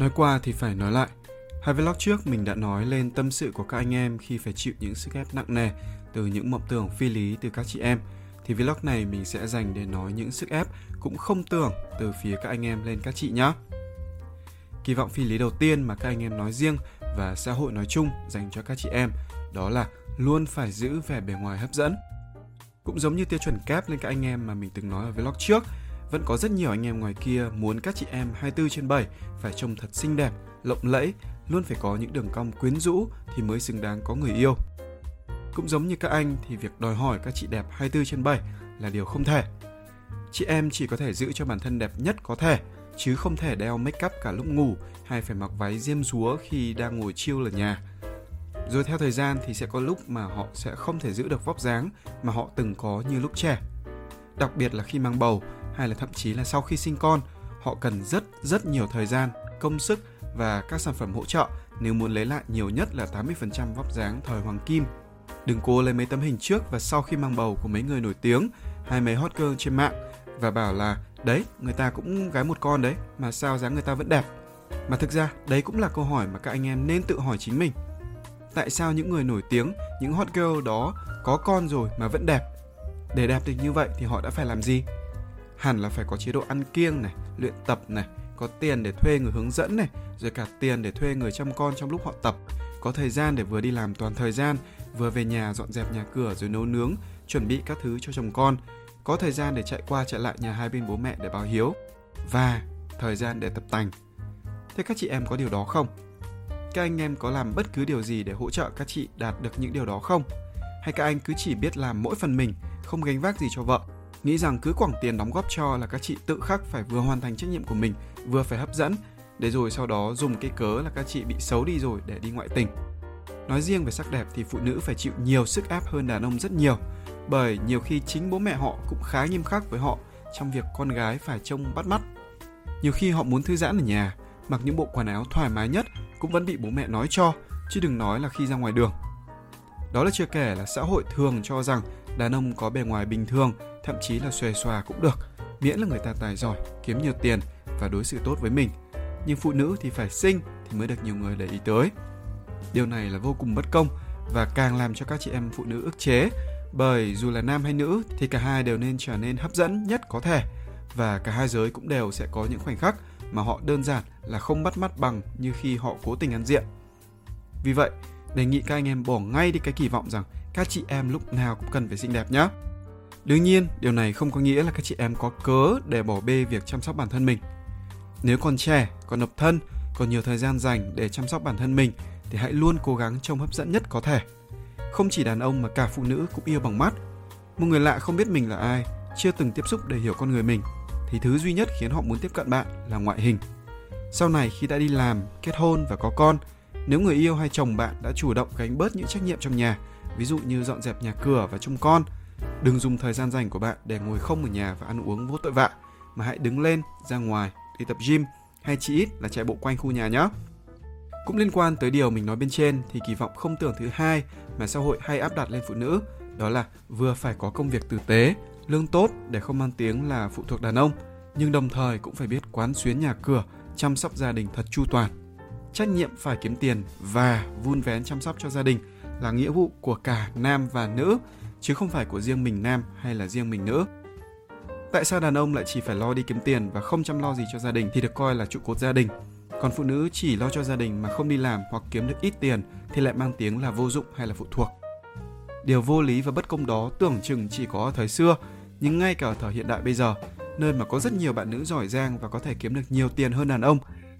Nói qua thì phải nói lại. Hai vlog trước mình đã nói lên tâm sự của các anh em khi phải chịu những sức ép nặng nề từ những mộng tưởng phi lý từ các chị em. Thì vlog này mình sẽ dành để nói những sức ép cũng không tưởng từ phía các anh em lên các chị nhé. Kỳ vọng phi lý đầu tiên mà các anh em nói riêng và xã hội nói chung dành cho các chị em đó là luôn phải giữ vẻ bề ngoài hấp dẫn. Cũng giống như tiêu chuẩn kép lên các anh em mà mình từng nói ở vlog trước, vẫn có rất nhiều anh em ngoài kia muốn các chị em 24 trên 7 phải trông thật xinh đẹp, lộng lẫy, luôn phải có những đường cong quyến rũ thì mới xứng đáng có người yêu. Cũng giống như các anh thì việc đòi hỏi các chị đẹp 24 trên 7 là điều không thể. Chị em chỉ có thể giữ cho bản thân đẹp nhất có thể, chứ không thể đeo make up cả lúc ngủ hay phải mặc váy diêm rúa khi đang ngồi chiêu ở nhà. Rồi theo thời gian thì sẽ có lúc mà họ sẽ không thể giữ được vóc dáng mà họ từng có như lúc trẻ. Đặc biệt là khi mang bầu hay là thậm chí là sau khi sinh con, họ cần rất rất nhiều thời gian, công sức và các sản phẩm hỗ trợ nếu muốn lấy lại nhiều nhất là 80% vóc dáng thời hoàng kim. Đừng cố lấy mấy tấm hình trước và sau khi mang bầu của mấy người nổi tiếng hay mấy hot girl trên mạng và bảo là đấy, người ta cũng gái một con đấy mà sao dáng người ta vẫn đẹp. Mà thực ra đấy cũng là câu hỏi mà các anh em nên tự hỏi chính mình. Tại sao những người nổi tiếng, những hot girl đó có con rồi mà vẫn đẹp? Để đẹp được như vậy thì họ đã phải làm gì? Hẳn là phải có chế độ ăn kiêng này, luyện tập này, có tiền để thuê người hướng dẫn này, rồi cả tiền để thuê người chăm con trong lúc họ tập, có thời gian để vừa đi làm toàn thời gian, vừa về nhà dọn dẹp nhà cửa rồi nấu nướng, chuẩn bị các thứ cho chồng con, có thời gian để chạy qua chạy lại nhà hai bên bố mẹ để báo hiếu và thời gian để tập tành. Thế các chị em có điều đó không? Các anh em có làm bất cứ điều gì để hỗ trợ các chị đạt được những điều đó không? Hay các anh cứ chỉ biết làm mỗi phần mình, không gánh vác gì cho vợ, nghĩ rằng cứ quẳng tiền đóng góp cho là các chị tự khắc phải vừa hoàn thành trách nhiệm của mình, vừa phải hấp dẫn, để rồi sau đó dùng cái cớ là các chị bị xấu đi rồi để đi ngoại tình. Nói riêng về sắc đẹp thì phụ nữ phải chịu nhiều sức ép hơn đàn ông rất nhiều, bởi nhiều khi chính bố mẹ họ cũng khá nghiêm khắc với họ trong việc con gái phải trông bắt mắt. Nhiều khi họ muốn thư giãn ở nhà, mặc những bộ quần áo thoải mái nhất cũng vẫn bị bố mẹ nói cho, chứ đừng nói là khi ra ngoài đường. Đó là chưa kể là xã hội thường cho rằng đàn ông có bề ngoài bình thường, thậm chí là xòe xòa cũng được, miễn là người ta tài giỏi, kiếm nhiều tiền và đối xử tốt với mình. Nhưng phụ nữ thì phải sinh thì mới được nhiều người để ý tới. Điều này là vô cùng bất công và càng làm cho các chị em phụ nữ ức chế bởi dù là nam hay nữ thì cả hai đều nên trở nên hấp dẫn nhất có thể và cả hai giới cũng đều sẽ có những khoảnh khắc mà họ đơn giản là không bắt mắt bằng như khi họ cố tình ăn diện. Vì vậy, đề nghị các anh em bỏ ngay đi cái kỳ vọng rằng các chị em lúc nào cũng cần phải xinh đẹp nhé. Đương nhiên, điều này không có nghĩa là các chị em có cớ để bỏ bê việc chăm sóc bản thân mình. Nếu còn trẻ, còn độc thân, còn nhiều thời gian dành để chăm sóc bản thân mình thì hãy luôn cố gắng trông hấp dẫn nhất có thể. Không chỉ đàn ông mà cả phụ nữ cũng yêu bằng mắt. Một người lạ không biết mình là ai, chưa từng tiếp xúc để hiểu con người mình thì thứ duy nhất khiến họ muốn tiếp cận bạn là ngoại hình. Sau này khi đã đi làm, kết hôn và có con, nếu người yêu hay chồng bạn đã chủ động gánh bớt những trách nhiệm trong nhà, ví dụ như dọn dẹp nhà cửa và trông con, đừng dùng thời gian rảnh của bạn để ngồi không ở nhà và ăn uống vô tội vạ, mà hãy đứng lên, ra ngoài, đi tập gym hay chỉ ít là chạy bộ quanh khu nhà nhé. Cũng liên quan tới điều mình nói bên trên thì kỳ vọng không tưởng thứ hai mà xã hội hay áp đặt lên phụ nữ đó là vừa phải có công việc tử tế, lương tốt để không mang tiếng là phụ thuộc đàn ông, nhưng đồng thời cũng phải biết quán xuyến nhà cửa, chăm sóc gia đình thật chu toàn. Trách nhiệm phải kiếm tiền và vun vén chăm sóc cho gia đình là nghĩa vụ của cả nam và nữ, chứ không phải của riêng mình nam hay là riêng mình nữ. Tại sao đàn ông lại chỉ phải lo đi kiếm tiền và không chăm lo gì cho gia đình thì được coi là trụ cột gia đình? Còn phụ nữ chỉ lo cho gia đình mà không đi làm hoặc kiếm được ít tiền thì lại mang tiếng là vô dụng hay là phụ thuộc. Điều vô lý và bất công đó tưởng chừng chỉ có ở thời xưa, nhưng ngay cả ở thời hiện đại bây giờ, nơi mà có rất nhiều bạn nữ giỏi giang và có thể kiếm được nhiều tiền hơn đàn ông,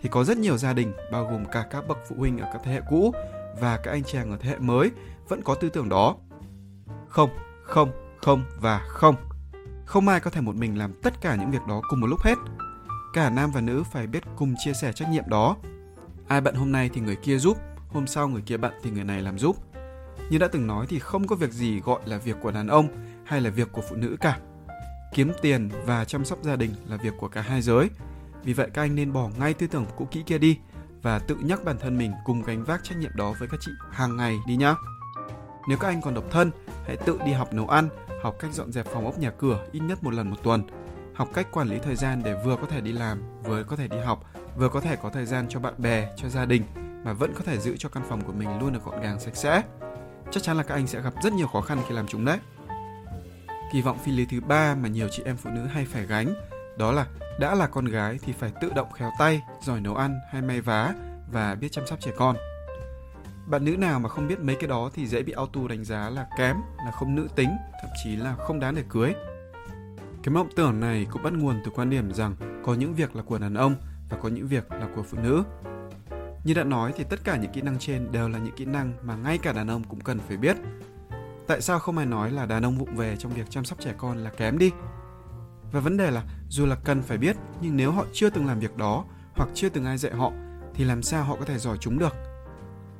thì có rất nhiều gia đình, bao gồm cả các bậc phụ huynh ở các thế hệ cũ và các anh chàng ở thế hệ mới vẫn có tư tưởng đó. Không, không, không và không. Không ai có thể một mình làm tất cả những việc đó cùng một lúc hết. Cả nam và nữ phải biết cùng chia sẻ trách nhiệm đó. Ai bận hôm nay thì người kia giúp, hôm sau người kia bận thì người này làm giúp. Như đã từng nói thì không có việc gì gọi là việc của đàn ông hay là việc của phụ nữ cả. Kiếm tiền và chăm sóc gia đình là việc của cả hai giới. Vì vậy các anh nên bỏ ngay tư tưởng cũ kỹ kia đi và tự nhắc bản thân mình cùng gánh vác trách nhiệm đó với các chị hàng ngày đi nhá. Nếu các anh còn độc thân, hãy tự đi học nấu ăn, học cách dọn dẹp phòng ốc nhà cửa ít nhất một lần một tuần, học cách quản lý thời gian để vừa có thể đi làm, vừa có thể đi học vừa có thể có thời gian cho bạn bè, cho gia đình mà vẫn có thể giữ cho căn phòng của mình luôn được gọn gàng sạch sẽ. Chắc chắn là các anh sẽ gặp rất nhiều khó khăn khi làm chúng đấy. Kỳ vọng phi lý thứ ba mà nhiều chị em phụ nữ hay phải gánh đó là đã là con gái thì phải tự động khéo tay, giỏi nấu ăn hay may vá và biết chăm sóc trẻ con. Bạn nữ nào mà không biết mấy cái đó thì dễ bị auto đánh giá là kém, là không nữ tính, thậm chí là không đáng để cưới. Cái mộng tưởng này cũng bắt nguồn từ quan điểm rằng có những việc là của đàn ông và có những việc là của phụ nữ. Như đã nói thì tất cả những kỹ năng trên đều là những kỹ năng mà ngay cả đàn ông cũng cần phải biết. Tại sao không ai nói là đàn ông vụng về trong việc chăm sóc trẻ con là kém đi? Và vấn đề là dù là cần phải biết nhưng nếu họ chưa từng làm việc đó hoặc chưa từng ai dạy họ thì làm sao họ có thể giỏi chúng được?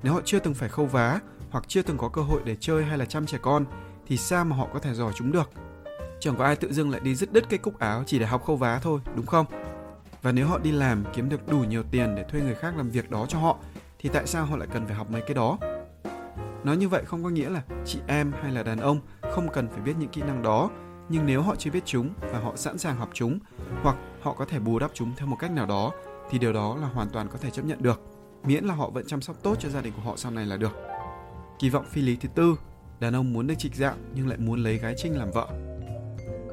Nếu họ chưa từng phải khâu vá hoặc chưa từng có cơ hội để chơi hay là chăm trẻ con thì sao mà họ có thể giỏi chúng được? Chẳng có ai tự dưng lại đi dứt đứt cái cúc áo chỉ để học khâu vá thôi, đúng không? Và nếu họ đi làm kiếm được đủ nhiều tiền để thuê người khác làm việc đó cho họ thì tại sao họ lại cần phải học mấy cái đó? Nói như vậy không có nghĩa là chị em hay là đàn ông không cần phải biết những kỹ năng đó, nhưng nếu họ chưa biết chúng và họ sẵn sàng học chúng hoặc họ có thể bù đắp chúng theo một cách nào đó thì điều đó là hoàn toàn có thể chấp nhận được, miễn là họ vẫn chăm sóc tốt cho gia đình của họ sau này là được. Kỳ vọng phi lý thứ tư, đàn ông muốn được trịch dạng nhưng lại muốn lấy gái trinh làm vợ.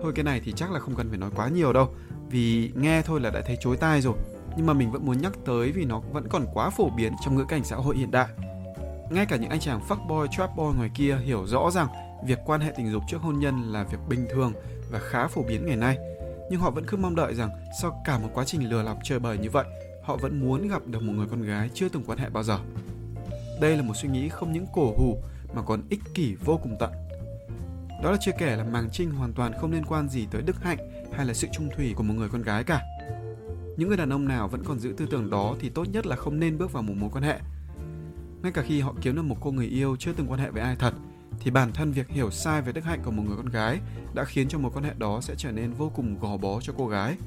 Thôi cái này thì chắc là không cần phải nói quá nhiều đâu, vì nghe thôi là đã thấy chối tai rồi. Nhưng mà mình vẫn muốn nhắc tới vì nó vẫn còn quá phổ biến trong ngữ cảnh xã hội hiện đại. Ngay cả những anh chàng fuckboy, trapboy ngoài kia hiểu rõ rằng việc quan hệ tình dục trước hôn nhân là việc bình thường và khá phổ biến ngày nay. Nhưng họ vẫn cứ mong đợi rằng sau cả một quá trình lừa lọc chơi bời như vậy, họ vẫn muốn gặp được một người con gái chưa từng quan hệ bao giờ. Đây là một suy nghĩ không những cổ hủ mà còn ích kỷ vô cùng tận. Đó là chưa kể là màng trinh hoàn toàn không liên quan gì tới đức hạnh hay là sự trung thủy của một người con gái cả. Những người đàn ông nào vẫn còn giữ tư tưởng đó thì tốt nhất là không nên bước vào một mối quan hệ. Ngay cả khi họ kiếm được một cô người yêu chưa từng quan hệ với ai thật, thì bản thân việc hiểu sai về đức hạnh của một người con gái đã khiến cho mối quan hệ đó sẽ trở nên vô cùng gò bó cho cô gái.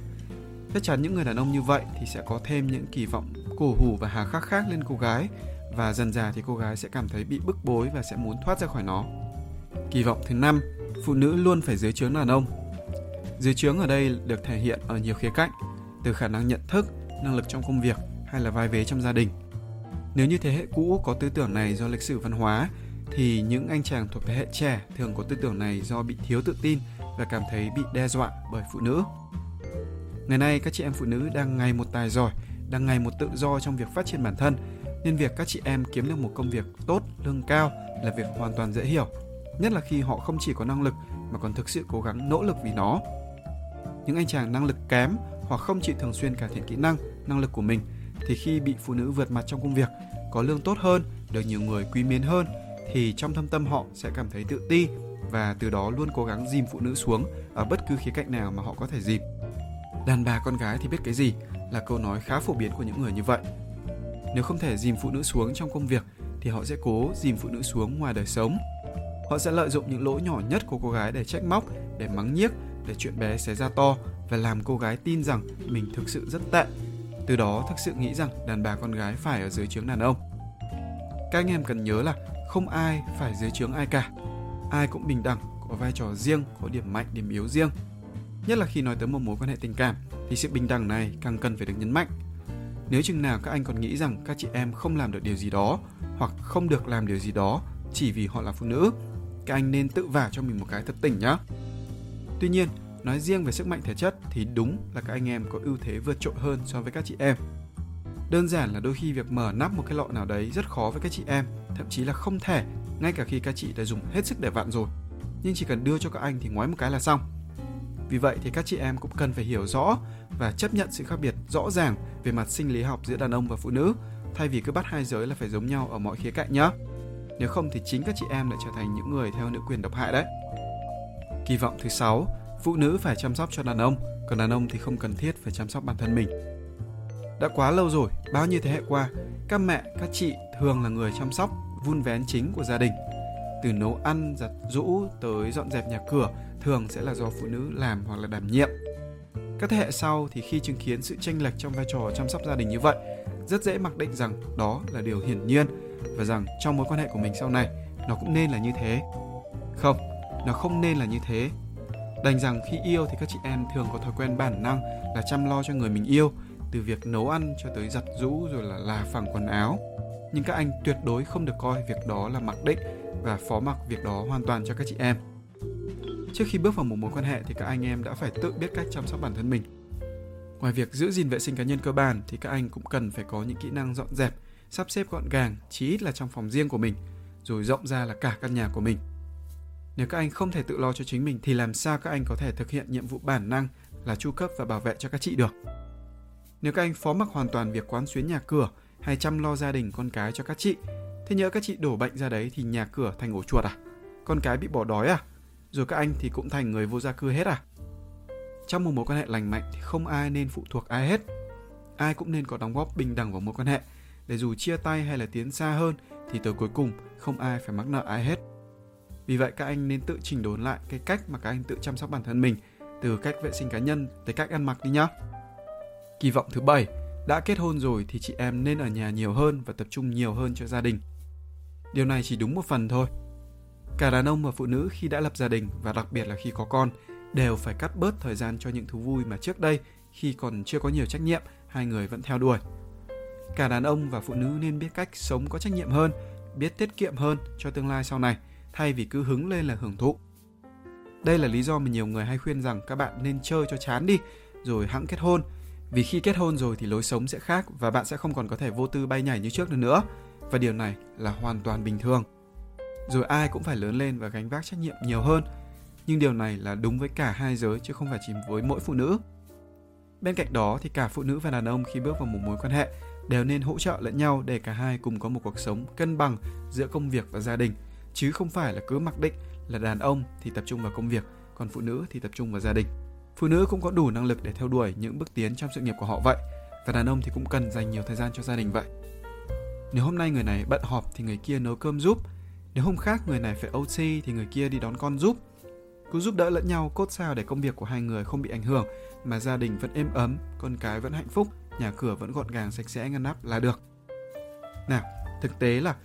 Chắc chắn những người đàn ông như vậy thì sẽ có thêm những kỳ vọng cổ hủ và hà khắc khác lên cô gái và dần dà thì cô gái sẽ cảm thấy bị bức bối và sẽ muốn thoát ra khỏi nó. Kỳ vọng thứ năm, phụ nữ luôn phải dưới trướng đàn ông. Dưới trướng ở đây được thể hiện ở nhiều khía cạnh, từ khả năng nhận thức, năng lực trong công việc hay là vai vế trong gia đình. Nếu như thế hệ cũ có tư tưởng này do lịch sử văn hóa thì những anh chàng thuộc thế hệ trẻ thường có tư tưởng này do bị thiếu tự tin và cảm thấy bị đe dọa bởi phụ nữ. Ngày nay các chị em phụ nữ đang ngày một tài giỏi, đang ngày một tự do trong việc phát triển bản thân, nên việc các chị em kiếm được một công việc tốt, lương cao là việc hoàn toàn dễ hiểu, nhất là khi họ không chỉ có năng lực mà còn thực sự cố gắng nỗ lực vì nó. Những anh chàng năng lực kém hoặc không chịu thường xuyên cải thiện kỹ năng, năng lực của mình thì khi bị phụ nữ vượt mặt trong công việc, có lương tốt hơn, được nhiều người quý mến hơn thì trong thâm tâm họ sẽ cảm thấy tự ti và từ đó luôn cố gắng dìm phụ nữ xuống ở bất cứ khía cạnh nào mà họ có thể dìm. Đàn bà con gái thì biết cái gì là câu nói khá phổ biến của những người như vậy. Nếu không thể dìm phụ nữ xuống trong công việc thì họ sẽ cố dìm phụ nữ xuống ngoài đời sống. Họ sẽ lợi dụng những lỗi nhỏ nhất của cô gái để trách móc, để mắng nhiếc, để chuyện bé xé ra to và làm cô gái tin rằng mình thực sự rất tệ. Từ đó thực sự nghĩ rằng đàn bà con gái phải ở dưới trướng đàn ông. Các anh em cần nhớ là không ai phải dưới trướng ai cả. Ai cũng bình đẳng, có vai trò riêng, có điểm mạnh, điểm yếu riêng. Nhất là khi nói tới một mối quan hệ tình cảm thì sự bình đẳng này càng cần phải được nhấn mạnh. Nếu chừng nào các anh còn nghĩ rằng các chị em không làm được điều gì đó hoặc không được làm điều gì đó chỉ vì họ là phụ nữ, các anh nên tự vả cho mình một cái thật tỉnh nhá. Tuy nhiên, nói riêng về sức mạnh thể chất thì đúng là các anh em có ưu thế vượt trội hơn so với các chị em. Đơn giản là đôi khi việc mở nắp một cái lọ nào đấy rất khó với các chị em, thậm chí là không thể, ngay cả khi các chị đã dùng hết sức để vặn rồi. Nhưng chỉ cần đưa cho các anh thì ngoái một cái là xong. Vì vậy thì các chị em cũng cần phải hiểu rõ và chấp nhận sự khác biệt rõ ràng về mặt sinh lý học giữa đàn ông và phụ nữ, thay vì cứ bắt hai giới là phải giống nhau ở mọi khía cạnh nhé. Nếu không thì chính các chị em lại trở thành những người theo nữ quyền độc hại đấy. Kỳ vọng thứ sáu, phụ nữ phải chăm sóc cho đàn ông, còn đàn ông thì không cần thiết phải chăm sóc bản thân mình. Đã quá lâu rồi, bao nhiêu thế hệ qua, các mẹ, các chị thường là người chăm sóc, vun vén chính của gia đình. Từ nấu ăn, giặt rũ tới dọn dẹp nhà cửa thường sẽ là do phụ nữ làm hoặc là đảm nhiệm. Các thế hệ sau thì khi chứng kiến sự tranh lệch trong vai trò chăm sóc gia đình như vậy, rất dễ mặc định rằng đó là điều hiển nhiên và rằng trong mối quan hệ của mình sau này nó cũng nên là như thế. Không, nó không nên là như thế. Đành rằng khi yêu thì các chị em thường có thói quen bản năng là chăm lo cho người mình yêu từ việc nấu ăn cho tới giặt rũ rồi là là phẳng quần áo. Nhưng các anh tuyệt đối không được coi việc đó là mặc định và phó mặc việc đó hoàn toàn cho các chị em. Trước khi bước vào một mối quan hệ thì các anh em đã phải tự biết cách chăm sóc bản thân mình. Ngoài việc giữ gìn vệ sinh cá nhân cơ bản thì các anh cũng cần phải có những kỹ năng dọn dẹp, sắp xếp gọn gàng, chí ít là trong phòng riêng của mình, rồi rộng ra là cả căn nhà của mình. Nếu các anh không thể tự lo cho chính mình thì làm sao các anh có thể thực hiện nhiệm vụ bản năng là chu cấp và bảo vệ cho các chị được? Nếu các anh phó mặc hoàn toàn việc quán xuyến nhà cửa hay chăm lo gia đình con cái cho các chị, thế nhớ các chị đổ bệnh ra đấy thì nhà cửa thành ổ chuột à? Con cái bị bỏ đói à? Rồi các anh thì cũng thành người vô gia cư hết à? Trong một mối quan hệ lành mạnh thì không ai nên phụ thuộc ai hết. Ai cũng nên có đóng góp bình đẳng vào mối quan hệ để dù chia tay hay là tiến xa hơn thì tới cuối cùng không ai phải mắc nợ ai hết. Vì vậy các anh nên tự chỉnh đốn lại cái cách mà các anh tự chăm sóc bản thân mình từ cách vệ sinh cá nhân tới cách ăn mặc đi nhá. Kỳ vọng thứ bảy, đã kết hôn rồi thì chị em nên ở nhà nhiều hơn và tập trung nhiều hơn cho gia đình. Điều này chỉ đúng một phần thôi. Cả đàn ông và phụ nữ khi đã lập gia đình và đặc biệt là khi có con đều phải cắt bớt thời gian cho những thú vui mà trước đây khi còn chưa có nhiều trách nhiệm hai người vẫn theo đuổi. Cả đàn ông và phụ nữ nên biết cách sống có trách nhiệm hơn, biết tiết kiệm hơn cho tương lai sau này thay vì cứ hứng lên là hưởng thụ. Đây là lý do mà nhiều người hay khuyên rằng các bạn nên chơi cho chán đi, rồi hẵng kết hôn. Vì khi kết hôn rồi thì lối sống sẽ khác và bạn sẽ không còn có thể vô tư bay nhảy như trước nữa nữa. Và điều này là hoàn toàn bình thường. Rồi ai cũng phải lớn lên và gánh vác trách nhiệm nhiều hơn. Nhưng điều này là đúng với cả hai giới chứ không phải chỉ với mỗi phụ nữ. Bên cạnh đó thì cả phụ nữ và đàn ông khi bước vào một mối quan hệ đều nên hỗ trợ lẫn nhau để cả hai cùng có một cuộc sống cân bằng giữa công việc và gia đình chứ không phải là cứ mặc định là đàn ông thì tập trung vào công việc, còn phụ nữ thì tập trung vào gia đình. Phụ nữ cũng có đủ năng lực để theo đuổi những bước tiến trong sự nghiệp của họ vậy, và đàn ông thì cũng cần dành nhiều thời gian cho gia đình vậy. Nếu hôm nay người này bận họp thì người kia nấu cơm giúp, nếu hôm khác người này phải OT thì người kia đi đón con giúp. Cứ giúp đỡ lẫn nhau cốt sao để công việc của hai người không bị ảnh hưởng mà gia đình vẫn êm ấm, con cái vẫn hạnh phúc, nhà cửa vẫn gọn gàng sạch sẽ ngăn nắp là được. Nào, thực tế là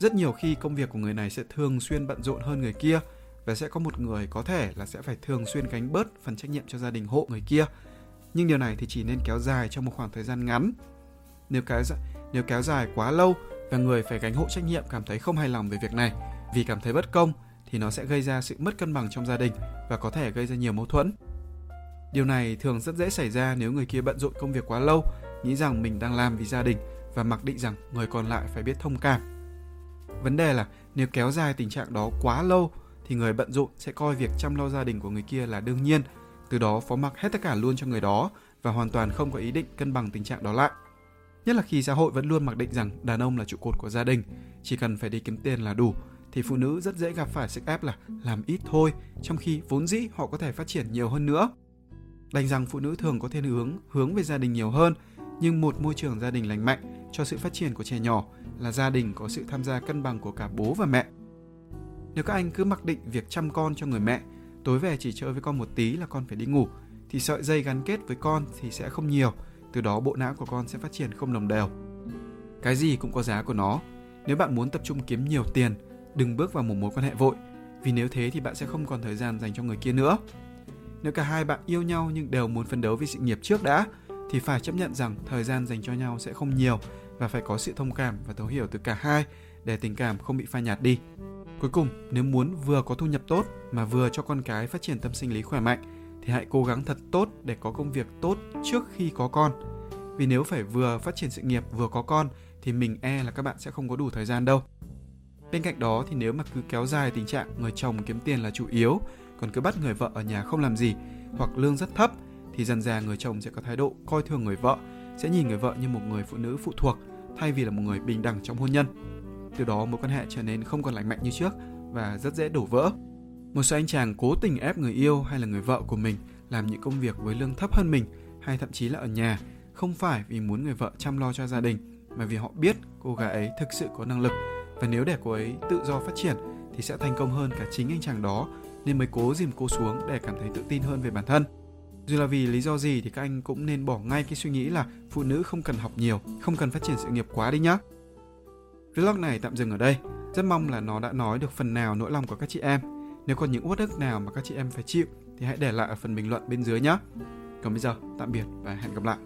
rất nhiều khi công việc của người này sẽ thường xuyên bận rộn hơn người kia và sẽ có một người có thể là sẽ phải thường xuyên gánh bớt phần trách nhiệm cho gia đình hộ người kia. Nhưng điều này thì chỉ nên kéo dài trong một khoảng thời gian ngắn. Nếu kéo nếu kéo dài quá lâu và người phải gánh hộ trách nhiệm cảm thấy không hài lòng về việc này vì cảm thấy bất công thì nó sẽ gây ra sự mất cân bằng trong gia đình và có thể gây ra nhiều mâu thuẫn. Điều này thường rất dễ xảy ra nếu người kia bận rộn công việc quá lâu, nghĩ rằng mình đang làm vì gia đình và mặc định rằng người còn lại phải biết thông cảm Vấn đề là nếu kéo dài tình trạng đó quá lâu thì người bận rộn sẽ coi việc chăm lo gia đình của người kia là đương nhiên, từ đó phó mặc hết tất cả luôn cho người đó và hoàn toàn không có ý định cân bằng tình trạng đó lại. Nhất là khi xã hội vẫn luôn mặc định rằng đàn ông là trụ cột của gia đình, chỉ cần phải đi kiếm tiền là đủ, thì phụ nữ rất dễ gặp phải sức ép là làm ít thôi, trong khi vốn dĩ họ có thể phát triển nhiều hơn nữa. Đành rằng phụ nữ thường có thiên hướng hướng về gia đình nhiều hơn, nhưng một môi trường gia đình lành mạnh cho sự phát triển của trẻ nhỏ là gia đình có sự tham gia cân bằng của cả bố và mẹ. Nếu các anh cứ mặc định việc chăm con cho người mẹ, tối về chỉ chơi với con một tí là con phải đi ngủ, thì sợi dây gắn kết với con thì sẽ không nhiều, từ đó bộ não của con sẽ phát triển không đồng đều. Cái gì cũng có giá của nó. Nếu bạn muốn tập trung kiếm nhiều tiền, đừng bước vào một mối quan hệ vội, vì nếu thế thì bạn sẽ không còn thời gian dành cho người kia nữa. Nếu cả hai bạn yêu nhau nhưng đều muốn phấn đấu vì sự nghiệp trước đã, thì phải chấp nhận rằng thời gian dành cho nhau sẽ không nhiều và phải có sự thông cảm và thấu hiểu từ cả hai để tình cảm không bị phai nhạt đi. Cuối cùng, nếu muốn vừa có thu nhập tốt mà vừa cho con cái phát triển tâm sinh lý khỏe mạnh thì hãy cố gắng thật tốt để có công việc tốt trước khi có con. Vì nếu phải vừa phát triển sự nghiệp vừa có con thì mình e là các bạn sẽ không có đủ thời gian đâu. Bên cạnh đó thì nếu mà cứ kéo dài tình trạng người chồng kiếm tiền là chủ yếu, còn cứ bắt người vợ ở nhà không làm gì hoặc lương rất thấp thì dần dà người chồng sẽ có thái độ coi thường người vợ, sẽ nhìn người vợ như một người phụ nữ phụ thuộc, thay vì là một người bình đẳng trong hôn nhân. Từ đó mối quan hệ trở nên không còn lành mạnh như trước và rất dễ đổ vỡ. Một số anh chàng cố tình ép người yêu hay là người vợ của mình làm những công việc với lương thấp hơn mình hay thậm chí là ở nhà, không phải vì muốn người vợ chăm lo cho gia đình, mà vì họ biết cô gái ấy thực sự có năng lực và nếu để cô ấy tự do phát triển thì sẽ thành công hơn cả chính anh chàng đó, nên mới cố dìm cô xuống để cảm thấy tự tin hơn về bản thân. Dù là vì lý do gì thì các anh cũng nên bỏ ngay cái suy nghĩ là phụ nữ không cần học nhiều, không cần phát triển sự nghiệp quá đi nhá. Vlog này tạm dừng ở đây. Rất mong là nó đã nói được phần nào nỗi lòng của các chị em. Nếu còn những uất ức nào mà các chị em phải chịu thì hãy để lại ở phần bình luận bên dưới nhé. Còn bây giờ, tạm biệt và hẹn gặp lại.